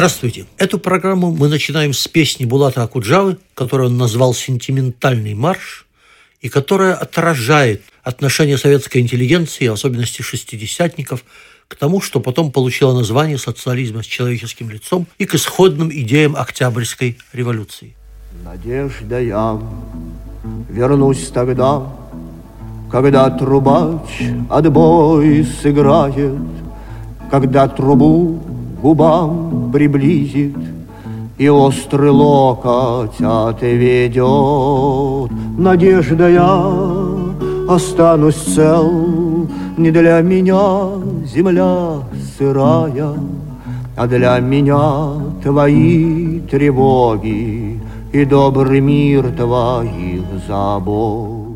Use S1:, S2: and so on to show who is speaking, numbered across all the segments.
S1: Здравствуйте. Эту программу мы начинаем с песни Булата Акуджавы, которую он назвал «Сентиментальный марш», и которая отражает отношение советской интеллигенции, в особенности шестидесятников, к тому, что потом получило название социализма с человеческим лицом и к исходным идеям Октябрьской революции.
S2: Надежда я вернусь тогда, когда трубач отбой сыграет, когда трубу губам приблизит и острый локоть отведет. Надежда я останусь цел, не для меня земля сырая, а для меня твои тревоги и добрый мир твоих забот.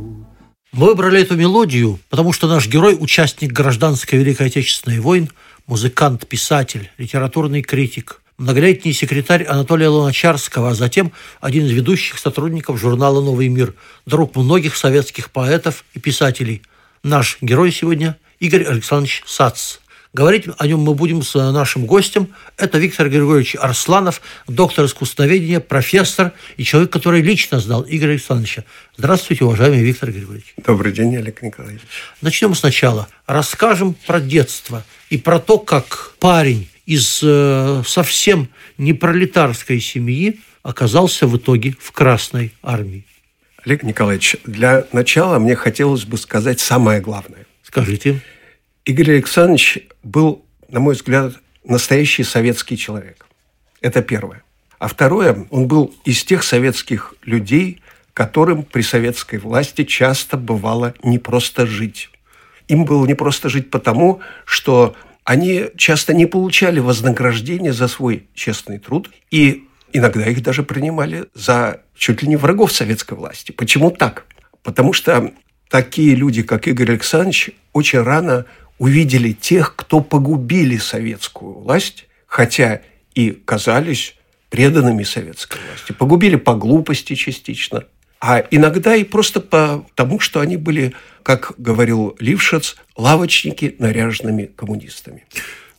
S1: Мы выбрали эту мелодию, потому что наш герой – участник гражданской Великой Отечественной войны, музыкант, писатель, литературный критик, многолетний секретарь Анатолия Луначарского, а затем один из ведущих сотрудников журнала «Новый мир», друг многих советских поэтов и писателей. Наш герой сегодня – Игорь Александрович Сац – Говорить о нем мы будем с нашим гостем. Это Виктор Григорьевич Арсланов, доктор искусствоведения, профессор и человек, который лично знал Игоря Александровича. Здравствуйте, уважаемый Виктор Григорьевич.
S3: Добрый день, Олег Николаевич.
S1: Начнем сначала. Расскажем про детство и про то, как парень из э, совсем не пролетарской семьи оказался в итоге в Красной армии.
S3: Олег Николаевич, для начала мне хотелось бы сказать самое главное.
S1: Скажите.
S3: Игорь Александрович был, на мой взгляд, настоящий советский человек. Это первое. А второе, он был из тех советских людей, которым при советской власти часто бывало не просто жить. Им было не просто жить потому, что они часто не получали вознаграждения за свой честный труд, и иногда их даже принимали за чуть ли не врагов советской власти. Почему так? Потому что такие люди, как Игорь Александрович, очень рано увидели тех, кто погубили советскую власть, хотя и казались преданными советской власти. Погубили по глупости частично, а иногда и просто потому, что они были, как говорил Лившиц, лавочники наряженными коммунистами.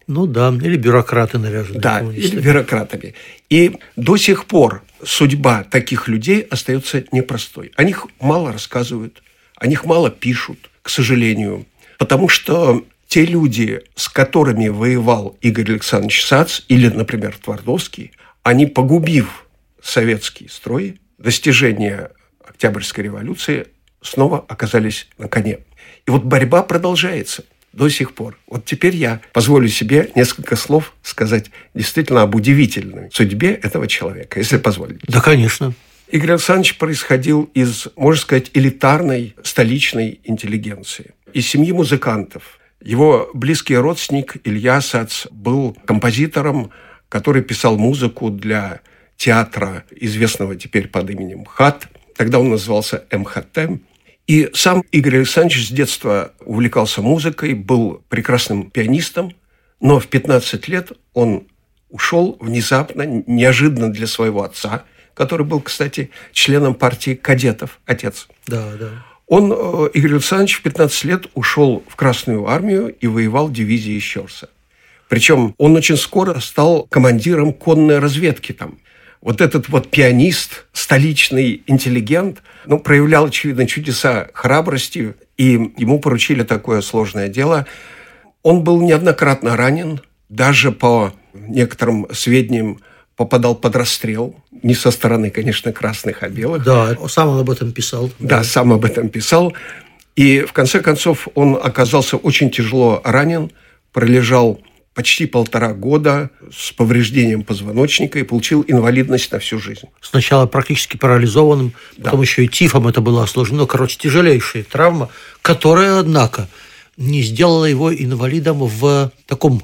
S1: Ну да, или бюрократы наряженные
S3: да, коммунистами. или бюрократами. И до сих пор судьба таких людей остается непростой. О них мало рассказывают, о них мало пишут, к сожалению. Потому что те люди, с которыми воевал Игорь Александрович Сац или, например, Твардовский, они, погубив советский строй, достижения Октябрьской революции, снова оказались на коне. И вот борьба продолжается до сих пор. Вот теперь я позволю себе несколько слов сказать действительно об удивительной судьбе этого человека, если позволите.
S1: Да, конечно.
S3: Игорь Александрович происходил из, можно сказать, элитарной столичной интеллигенции из семьи музыкантов. Его близкий родственник Илья Сац был композитором, который писал музыку для театра, известного теперь под именем ХАТ. Тогда он назывался МХТ. И сам Игорь Александрович с детства увлекался музыкой, был прекрасным пианистом, но в 15 лет он ушел внезапно, неожиданно для своего отца, который был, кстати, членом партии кадетов, отец.
S1: Да, да.
S3: Он, э, Игорь Александрович, в 15 лет ушел в Красную армию и воевал в дивизии Щерса. Причем он очень скоро стал командиром конной разведки там. Вот этот вот пианист, столичный интеллигент, ну, проявлял, очевидно, чудеса храбрости, и ему поручили такое сложное дело. Он был неоднократно ранен, даже по некоторым сведениям попадал под расстрел. Не со стороны, конечно, красных, а белых.
S1: Да, сам он об этом писал.
S3: Да, да, сам об этом писал. И в конце концов он оказался очень тяжело ранен, пролежал почти полтора года с повреждением позвоночника и получил инвалидность на всю жизнь.
S1: Сначала практически парализованным, да. потом еще и тифом это было осложнено. Короче, тяжелейшая травма, которая, однако, не сделала его инвалидом в таком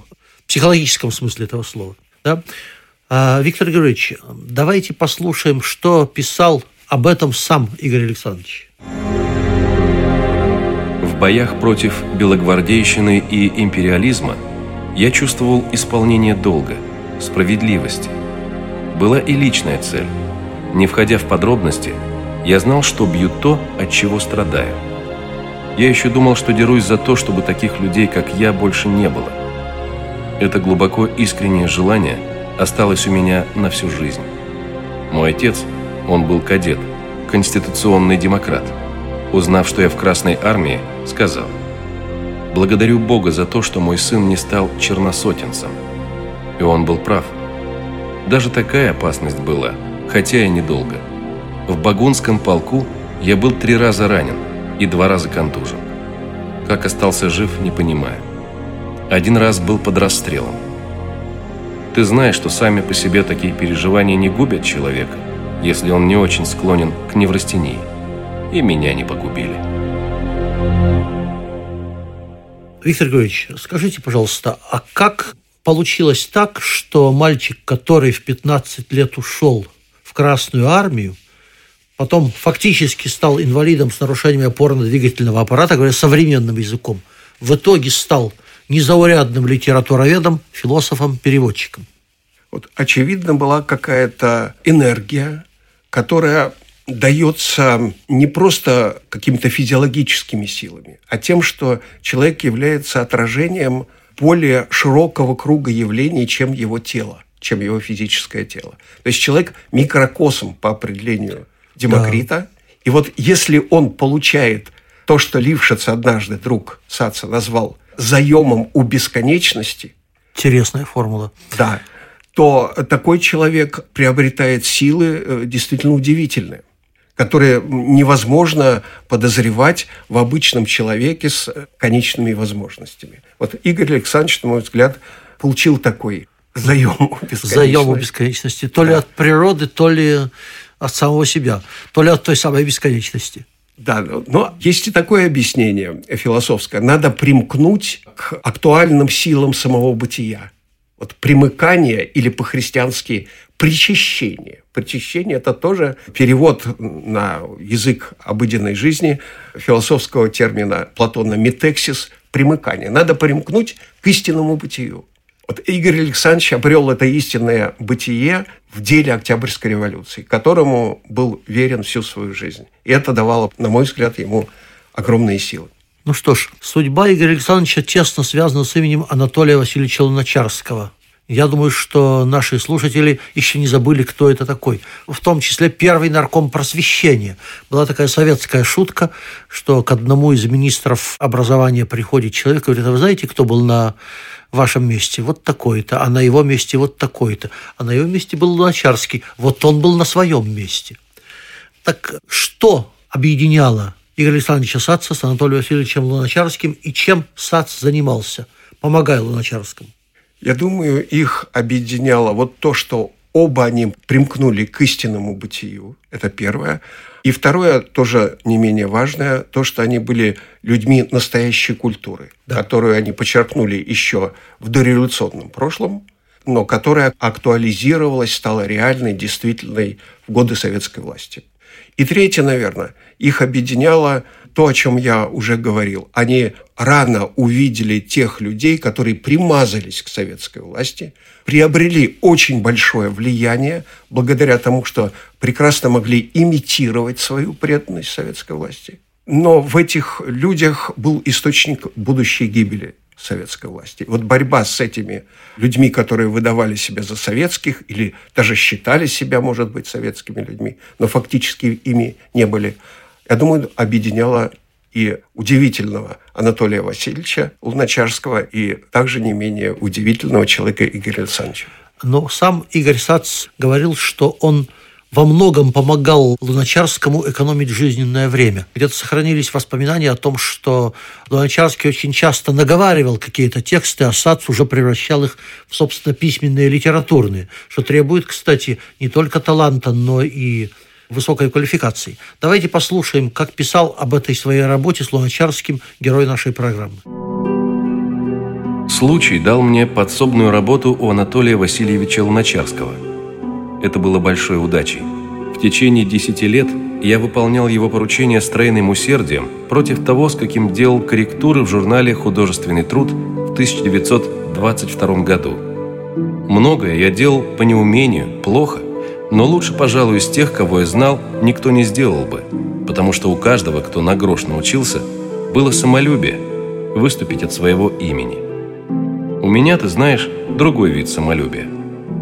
S1: психологическом смысле этого слова. Да? А, Виктор Григорьевич, давайте послушаем, что писал об этом сам Игорь Александрович.
S4: В боях против белогвардейщины и империализма я чувствовал исполнение долга, справедливости. Была и личная цель. Не входя в подробности, я знал, что бью то, от чего страдаю. Я еще думал, что дерусь за то, чтобы таких людей, как я, больше не было. Это глубоко искреннее желание осталось у меня на всю жизнь. Мой отец, он был кадет, конституционный демократ. Узнав, что я в Красной армии, сказал, «Благодарю Бога за то, что мой сын не стал черносотенцем». И он был прав. Даже такая опасность была, хотя и недолго. В Багунском полку я был три раза ранен и два раза контужен. Как остался жив, не понимаю. Один раз был под расстрелом. Ты знаешь, что сами по себе такие переживания не губят человека, если он не очень склонен к неврастении. И меня не погубили.
S1: Виктор Григорьевич, скажите, пожалуйста, а как получилось так, что мальчик, который в 15 лет ушел в Красную армию, потом фактически стал инвалидом с нарушениями опорно-двигательного аппарата, говоря современным языком, в итоге стал незаурядным литературоведом, философом, переводчиком.
S3: Вот, очевидно, была какая-то энергия, которая дается не просто какими-то физиологическими силами, а тем, что человек является отражением более широкого круга явлений, чем его тело, чем его физическое тело. То есть человек микрокосм по определению Демокрита. Да. И вот если он получает то, что Лившиц однажды, друг Саца, назвал заемом у бесконечности.
S1: Интересная формула.
S3: Да. То такой человек приобретает силы э, действительно удивительные которые невозможно подозревать в обычном человеке с конечными возможностями. Вот Игорь Александрович, на мой взгляд, получил такой заем у бесконечности.
S1: Заем у бесконечности. То ли да. от природы, то ли от самого себя, то ли от той самой бесконечности.
S3: Да, но есть и такое объяснение философское. Надо примкнуть к актуальным силам самого бытия. Вот примыкание или по-христиански причащение. Причащение – это тоже перевод на язык обыденной жизни философского термина Платона «метексис» – примыкание. Надо примкнуть к истинному бытию. Вот Игорь Александрович обрел это истинное бытие в деле Октябрьской революции, которому был верен всю свою жизнь. И это давало, на мой взгляд, ему огромные силы.
S1: Ну что ж, судьба Игоря Александровича тесно связана с именем Анатолия Васильевича Луначарского. Я думаю, что наши слушатели еще не забыли, кто это такой. В том числе первый нарком просвещения. Была такая советская шутка, что к одному из министров образования приходит человек и говорит, а вы знаете, кто был на вашем месте вот такой-то, а на его месте вот такой-то, а на его месте был Луначарский, вот он был на своем месте. Так что объединяло Игоря Александровича Саца с Анатолием Васильевичем Луначарским и чем Сац занимался, помогая Луначарскому?
S3: Я думаю, их объединяло вот то, что оба они примкнули к истинному бытию. Это первое. И второе, тоже не менее важное, то, что они были людьми настоящей культуры, да. которую они подчеркнули еще в дореволюционном прошлом, но которая актуализировалась, стала реальной, действительной в годы советской власти. И третье, наверное, их объединяло то, о чем я уже говорил. Они рано увидели тех людей, которые примазались к советской власти, приобрели очень большое влияние благодаря тому, что прекрасно могли имитировать свою преданность советской власти. Но в этих людях был источник будущей гибели советской власти. Вот борьба с этими людьми, которые выдавали себя за советских или даже считали себя, может быть, советскими людьми, но фактически ими не были, я думаю, объединяла и удивительного Анатолия Васильевича Луначарского и также не менее удивительного человека Игоря Александровича.
S1: Но сам Игорь Сац говорил, что он во многом помогал Луначарскому экономить жизненное время. Где-то сохранились воспоминания о том, что Луначарский очень часто наговаривал какие-то тексты, а Сац уже превращал их в, собственно, письменные литературные, что требует, кстати, не только таланта, но и высокой квалификации. Давайте послушаем, как писал об этой своей работе с Луначарским герой нашей программы.
S4: Случай дал мне подсобную работу у Анатолия Васильевича Луначарского. Это было большой удачей. В течение десяти лет я выполнял его поручения с тройным усердием против того, с каким делал корректуры в журнале «Художественный труд» в 1922 году. Многое я делал по неумению, плохо, но лучше, пожалуй, из тех, кого я знал, никто не сделал бы, потому что у каждого, кто на грош научился, было самолюбие выступить от своего имени. У меня, ты знаешь, другой вид самолюбия.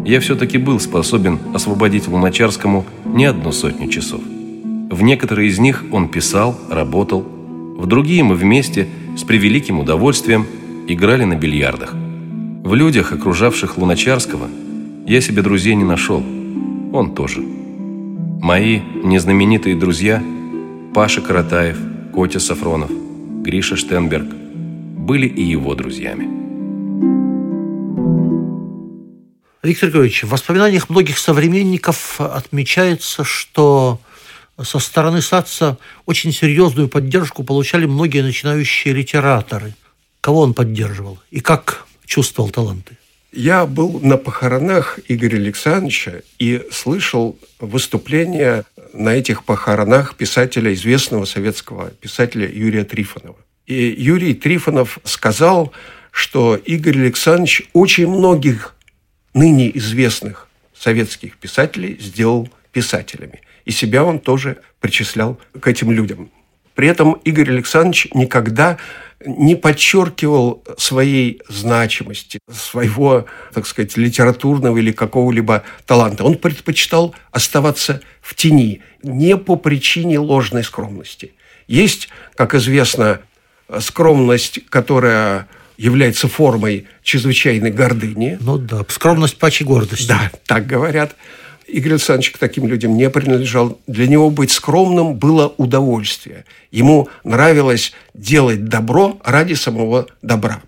S4: Я все-таки был способен освободить Луначарскому не одну сотню часов. В некоторые из них он писал, работал, в другие мы вместе с превеликим удовольствием играли на бильярдах. В людях, окружавших Луначарского, я себе друзей не нашел. Он тоже. Мои незнаменитые друзья Паша Каратаев, Котя Сафронов, Гриша Штенберг были и его друзьями.
S1: Виктор Григорьевич, в воспоминаниях многих современников отмечается, что со стороны САЦа очень серьезную поддержку получали многие начинающие литераторы. Кого он поддерживал и как чувствовал таланты?
S3: Я был на похоронах Игоря Александровича и слышал выступления на этих похоронах писателя, известного советского писателя Юрия Трифонова. И Юрий Трифонов сказал, что Игорь Александрович очень многих ныне известных советских писателей сделал писателями. И себя он тоже причислял к этим людям. При этом Игорь Александрович никогда не подчеркивал своей значимости, своего, так сказать, литературного или какого-либо таланта. Он предпочитал оставаться в тени, не по причине ложной скромности. Есть, как известно, скромность, которая является формой чрезвычайной гордыни.
S1: Ну да, скромность паче гордости.
S3: Да, так говорят. Игорь Александрович к таким людям не принадлежал. Для него быть скромным было удовольствие. Ему нравилось делать добро ради самого добра.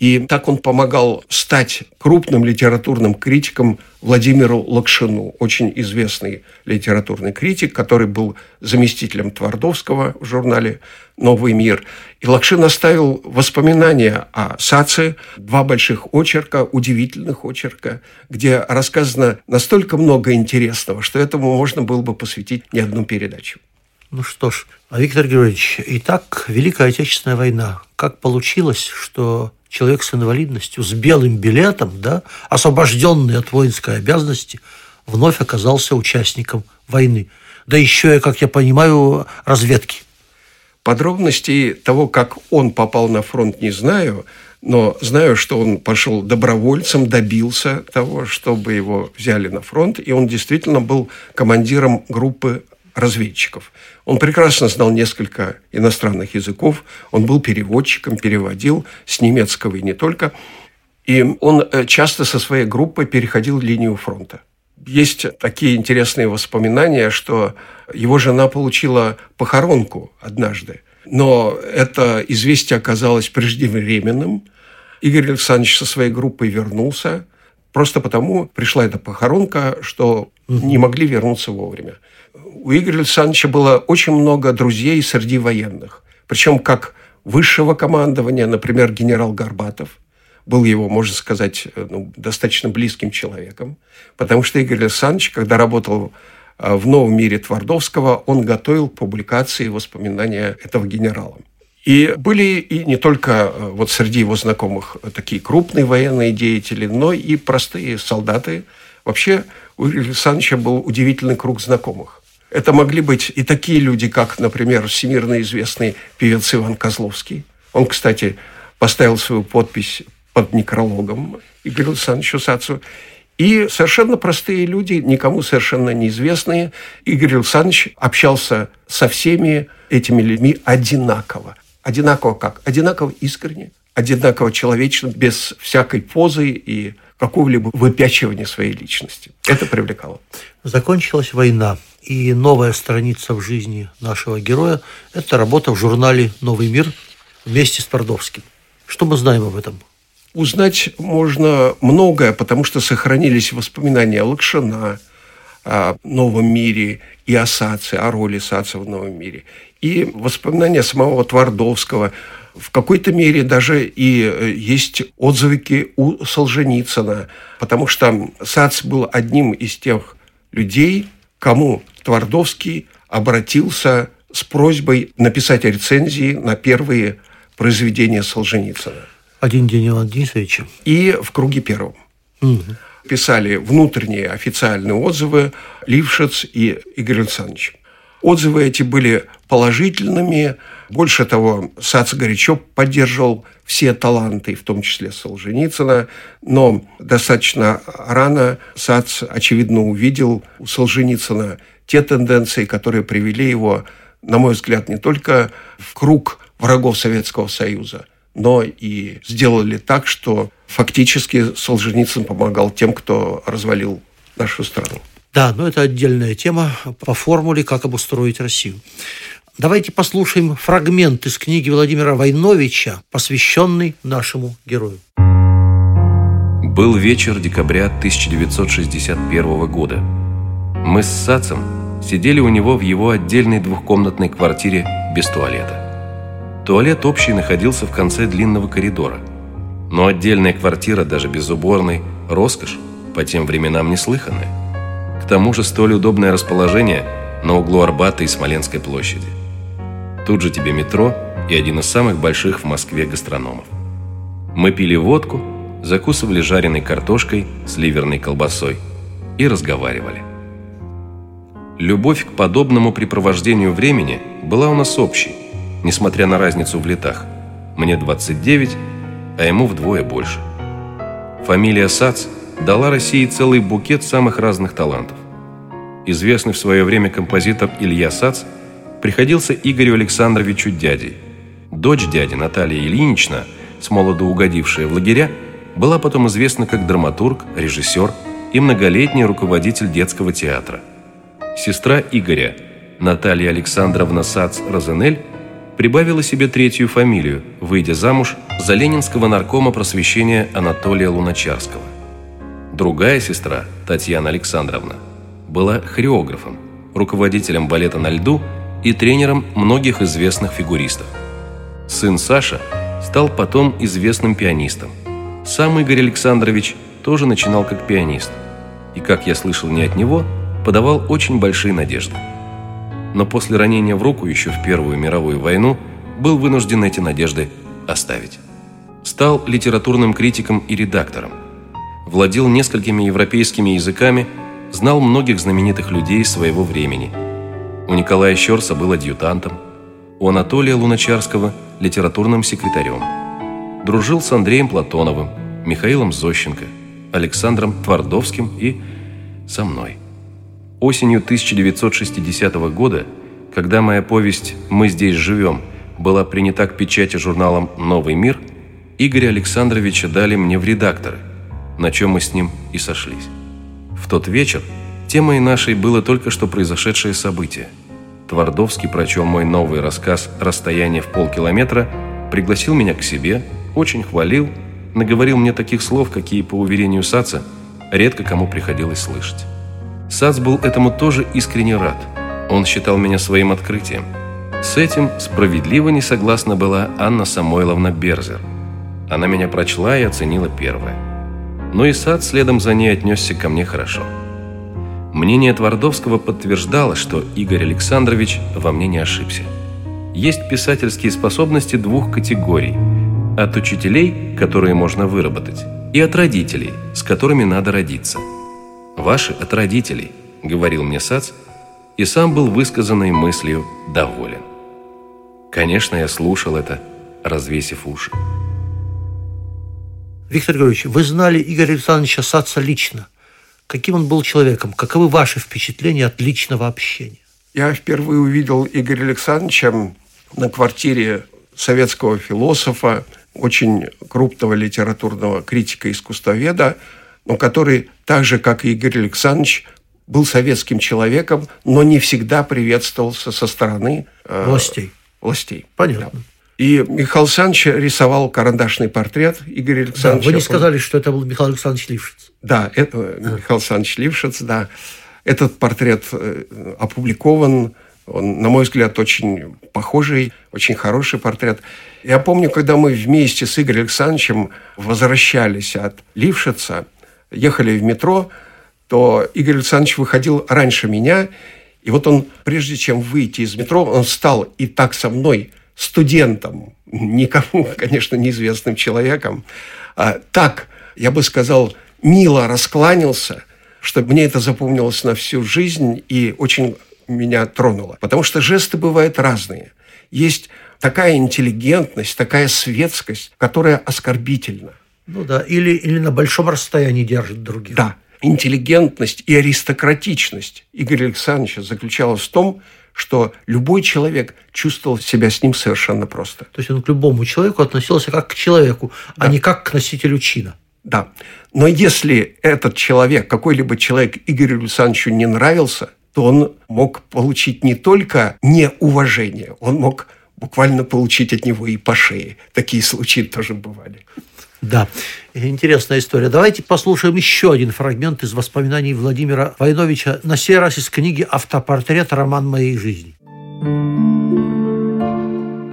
S3: И так он помогал стать крупным литературным критиком Владимиру Лакшину, очень известный литературный критик, который был заместителем Твардовского в журнале «Новый мир». И Лакшин оставил воспоминания о Саце, два больших очерка, удивительных очерка, где рассказано настолько много интересного, что этому можно было бы посвятить не одну передачу.
S1: Ну что ж, а Виктор Георгиевич, итак, Великая Отечественная война. Как получилось, что человек с инвалидностью, с белым билетом, да, освобожденный от воинской обязанности, вновь оказался участником войны. Да еще и, как я понимаю, разведки.
S3: Подробностей того, как он попал на фронт, не знаю, но знаю, что он пошел добровольцем, добился того, чтобы его взяли на фронт, и он действительно был командиром группы разведчиков. Он прекрасно знал несколько иностранных языков, он был переводчиком, переводил с немецкого и не только. И он э, часто со своей группой переходил линию фронта. Есть такие интересные воспоминания, что его жена получила похоронку однажды, но это известие оказалось преждевременным. Игорь Александрович со своей группой вернулся, просто потому пришла эта похоронка, что не могли вернуться вовремя у Игоря Александровича было очень много друзей среди военных. Причем как высшего командования, например, генерал Горбатов, был его, можно сказать, ну, достаточно близким человеком, потому что Игорь Александрович, когда работал а, в «Новом мире» Твардовского, он готовил публикации воспоминания этого генерала. И были и не только а, вот среди его знакомых такие крупные военные деятели, но и простые солдаты. Вообще у Игоря Александровича был удивительный круг знакомых. Это могли быть и такие люди, как, например, всемирно известный певец Иван Козловский. Он, кстати, поставил свою подпись под некрологом Игорю Александровичу Сацу. И совершенно простые люди, никому совершенно неизвестные. Игорь Александрович общался со всеми этими людьми одинаково. Одинаково как? Одинаково искренне, одинаково человечно, без всякой позы и какого-либо выпячивания своей личности. Это привлекало.
S1: Закончилась война. И новая страница в жизни нашего героя – это работа в журнале «Новый мир» вместе с Твардовским. Что мы знаем об этом?
S3: Узнать можно многое, потому что сохранились воспоминания Лакшина о новом мире и о Саце, о роли Саца в новом мире. И воспоминания самого Твардовского, В какой-то мере даже и э, есть отзывы у Солженицына, потому что Сац был одним из тех людей, кому Твардовский обратился с просьбой написать рецензии на первые произведения Солженицына.
S1: Один день Ивана Денисовича.
S3: И в круге первом. Угу. Писали внутренние официальные отзывы Лившиц и Игорь Александрович. Отзывы эти были положительными. Больше того, Сац горячо поддерживал все таланты, в том числе Солженицына, но достаточно рано Сац, очевидно, увидел у Солженицына те тенденции, которые привели его, на мой взгляд, не только в круг врагов Советского Союза, но и сделали так, что фактически Солженицын помогал тем, кто развалил нашу страну.
S1: Да, но это отдельная тема по формуле «Как обустроить Россию». Давайте послушаем фрагмент из книги Владимира Войновича, посвященный нашему герою.
S4: Был вечер декабря 1961 года. Мы с Сацем сидели у него в его отдельной двухкомнатной квартире без туалета. Туалет общий находился в конце длинного коридора. Но отдельная квартира, даже без уборной, роскошь, по тем временам неслыханная тому же столь удобное расположение на углу Арбата и Смоленской площади. Тут же тебе метро и один из самых больших в Москве гастрономов. Мы пили водку, закусывали жареной картошкой с ливерной колбасой и разговаривали. Любовь к подобному препровождению времени была у нас общей, несмотря на разницу в летах. Мне 29, а ему вдвое больше. Фамилия Сац дала России целый букет самых разных талантов известный в свое время композитор Илья Сац, приходился Игорю Александровичу дядей. Дочь дяди Наталья Ильинична, с молоду угодившая в лагеря, была потом известна как драматург, режиссер и многолетний руководитель детского театра. Сестра Игоря, Наталья Александровна Сац-Розенель, прибавила себе третью фамилию, выйдя замуж за ленинского наркома просвещения Анатолия Луначарского. Другая сестра, Татьяна Александровна, была хореографом, руководителем балета на льду и тренером многих известных фигуристов. Сын Саша стал потом известным пианистом. Сам Игорь Александрович тоже начинал как пианист. И, как я слышал не от него, подавал очень большие надежды. Но после ранения в руку еще в Первую мировую войну был вынужден эти надежды оставить. Стал литературным критиком и редактором. Владел несколькими европейскими языками – знал многих знаменитых людей своего времени. У Николая Щерса был адъютантом, у Анатолия Луначарского – литературным секретарем. Дружил с Андреем Платоновым, Михаилом Зощенко, Александром Твардовским и со мной. Осенью 1960 года, когда моя повесть «Мы здесь живем» была принята к печати журналом «Новый мир», Игоря Александровича дали мне в редакторы, на чем мы с ним и сошлись. В тот вечер темой нашей было только что произошедшее событие. Твардовский прочел мой новый рассказ «Расстояние в полкилометра», пригласил меня к себе, очень хвалил, наговорил мне таких слов, какие, по уверению Саца, редко кому приходилось слышать. Сац был этому тоже искренне рад. Он считал меня своим открытием. С этим справедливо не согласна была Анна Самойловна Берзер. Она меня прочла и оценила первое но и сад следом за ней отнесся ко мне хорошо. Мнение Твардовского подтверждало, что Игорь Александрович во мне не ошибся. Есть писательские способности двух категорий – от учителей, которые можно выработать, и от родителей, с которыми надо родиться. «Ваши от родителей», – говорил мне Сац, и сам был высказанной мыслью доволен. Конечно, я слушал это, развесив уши.
S1: Виктор Григорьевич, вы знали Игоря Александровича Саца лично. Каким он был человеком? Каковы ваши впечатления от личного общения?
S3: Я впервые увидел Игоря Александровича на квартире советского философа, очень крупного литературного критика искусствоведа, но который так же, как и Игорь Александрович, был советским человеком, но не всегда приветствовался со стороны
S1: э, властей.
S3: властей.
S1: Понятно. Да.
S3: И Михаил Александрович рисовал карандашный портрет Игоря Александровича.
S1: Да, вы не сказали, что это был Михаил Александрович Лившиц.
S3: Да, это а. Михаил Александрович Лившиц, да. Этот портрет э, опубликован Он, на мой взгляд, очень похожий, очень хороший портрет. Я помню, когда мы вместе с Игорем Александровичем возвращались от Лившица, ехали в метро, то Игорь Александрович выходил раньше меня, и вот он, прежде чем выйти из метро, он встал и так со мной, студентом, никому, конечно, неизвестным человеком, а так, я бы сказал, мило раскланялся, что мне это запомнилось на всю жизнь и очень меня тронуло. Потому что жесты бывают разные. Есть такая интеллигентность, такая светскость, которая оскорбительна.
S1: Ну да, или, или на большом расстоянии держит других.
S3: Да, интеллигентность и аристократичность Игоря Александровича заключалась в том, что любой человек чувствовал себя с ним совершенно просто.
S1: То есть он к любому человеку относился как к человеку, а да. а не как к носителю чина.
S3: Да. Но если этот человек, какой-либо человек Игорю Александровичу не нравился, то он мог получить не только неуважение, он мог буквально получить от него и по шее. Такие случаи тоже бывали.
S1: Да, интересная история. Давайте послушаем еще один фрагмент из воспоминаний Владимира Войновича, на сей раз из книги «Автопортрет. Роман моей жизни».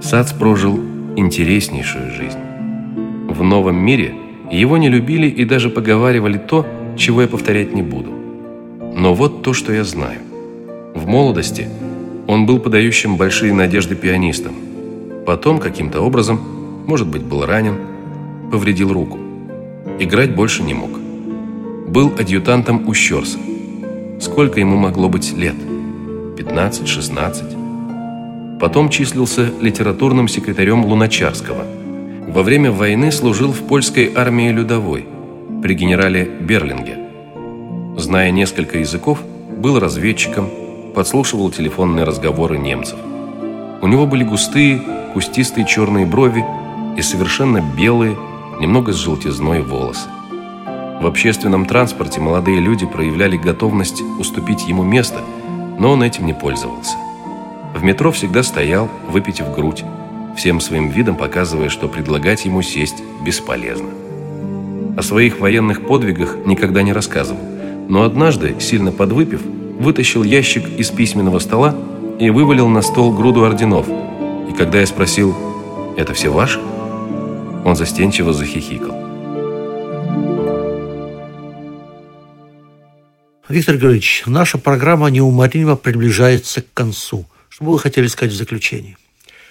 S4: Сац прожил интереснейшую жизнь. В новом мире его не любили и даже поговаривали то, чего я повторять не буду. Но вот то, что я знаю. В молодости он был подающим большие надежды пианистом. Потом каким-то образом, может быть, был ранен, повредил руку. Играть больше не мог. Был адъютантом у Щерса. Сколько ему могло быть лет? 15-16. Потом числился литературным секретарем Луначарского. Во время войны служил в польской армии Людовой при генерале Берлинге. Зная несколько языков, был разведчиком, подслушивал телефонные разговоры немцев. У него были густые, кустистые черные брови и совершенно белые, немного с желтизной волосы. В общественном транспорте молодые люди проявляли готовность уступить ему место, но он этим не пользовался. В метро всегда стоял, выпитив грудь, всем своим видом показывая, что предлагать ему сесть бесполезно. О своих военных подвигах никогда не рассказывал, но однажды, сильно подвыпив, вытащил ящик из письменного стола и вывалил на стол груду орденов. И когда я спросил «Это все ваше?», он застенчиво захихикал.
S1: Виктор Григорьевич, наша программа неумолимо приближается к концу. Что бы вы хотели сказать в заключении?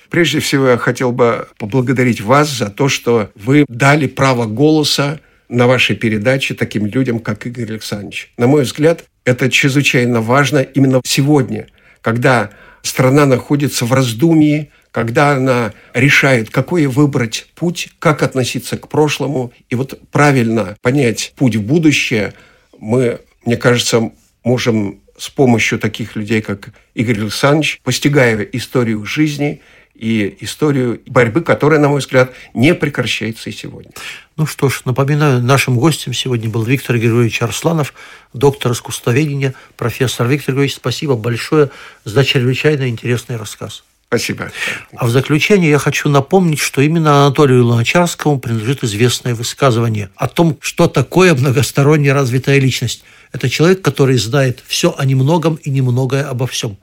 S3: Прежде всего, я хотел бы поблагодарить вас за то, что вы дали право голоса на вашей передаче таким людям, как Игорь Александрович. На мой взгляд, это чрезвычайно важно именно сегодня, когда страна находится в раздумии, когда она решает, какой выбрать путь, как относиться к прошлому. И вот правильно понять путь в будущее мы, мне кажется, можем с помощью таких людей, как Игорь Александрович, постигая историю жизни – и историю борьбы, которая, на мой взгляд, не прекращается и сегодня.
S1: Ну что ж, напоминаю, нашим гостем сегодня был Виктор Григорьевич Арсланов, доктор искусствоведения, профессор Виктор Григорьевич, спасибо большое за чрезвычайно интересный рассказ.
S3: Спасибо.
S1: А в заключение я хочу напомнить, что именно Анатолию Луначарскому принадлежит известное высказывание о том, что такое многосторонне развитая личность. Это человек, который знает все о немногом и немногое обо всем.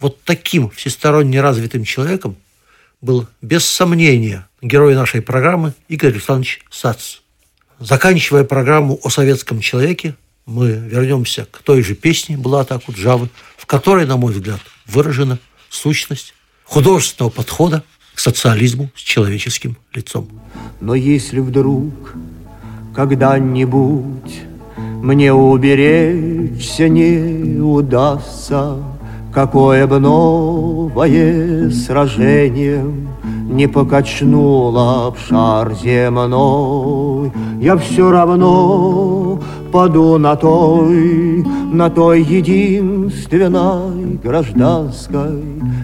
S1: Вот таким всесторонне развитым человеком был без сомнения герой нашей программы Игорь Александрович Сац. Заканчивая программу о советском человеке, мы вернемся к той же песне Блата Акуджавы, в которой, на мой взгляд, выражена сущность художественного подхода к социализму с человеческим лицом.
S2: Но если вдруг когда-нибудь мне уберечься не удастся, Какое бы новое сражение Не покачнуло в шар земной, Я все равно паду на той, На той единственной гражданской,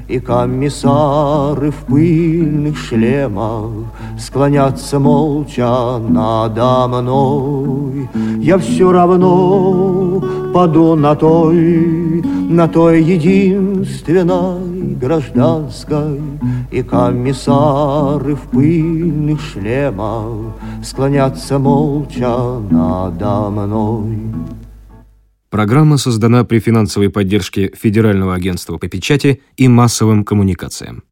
S2: И комиссары в пыльных шлемах Склонятся молча надо мной. Я все равно паду на той, на той единственной гражданской, И комиссары в пыльных шлемах Склонятся молча надо мной.
S5: Программа создана при финансовой поддержке Федерального агентства по печати и массовым коммуникациям.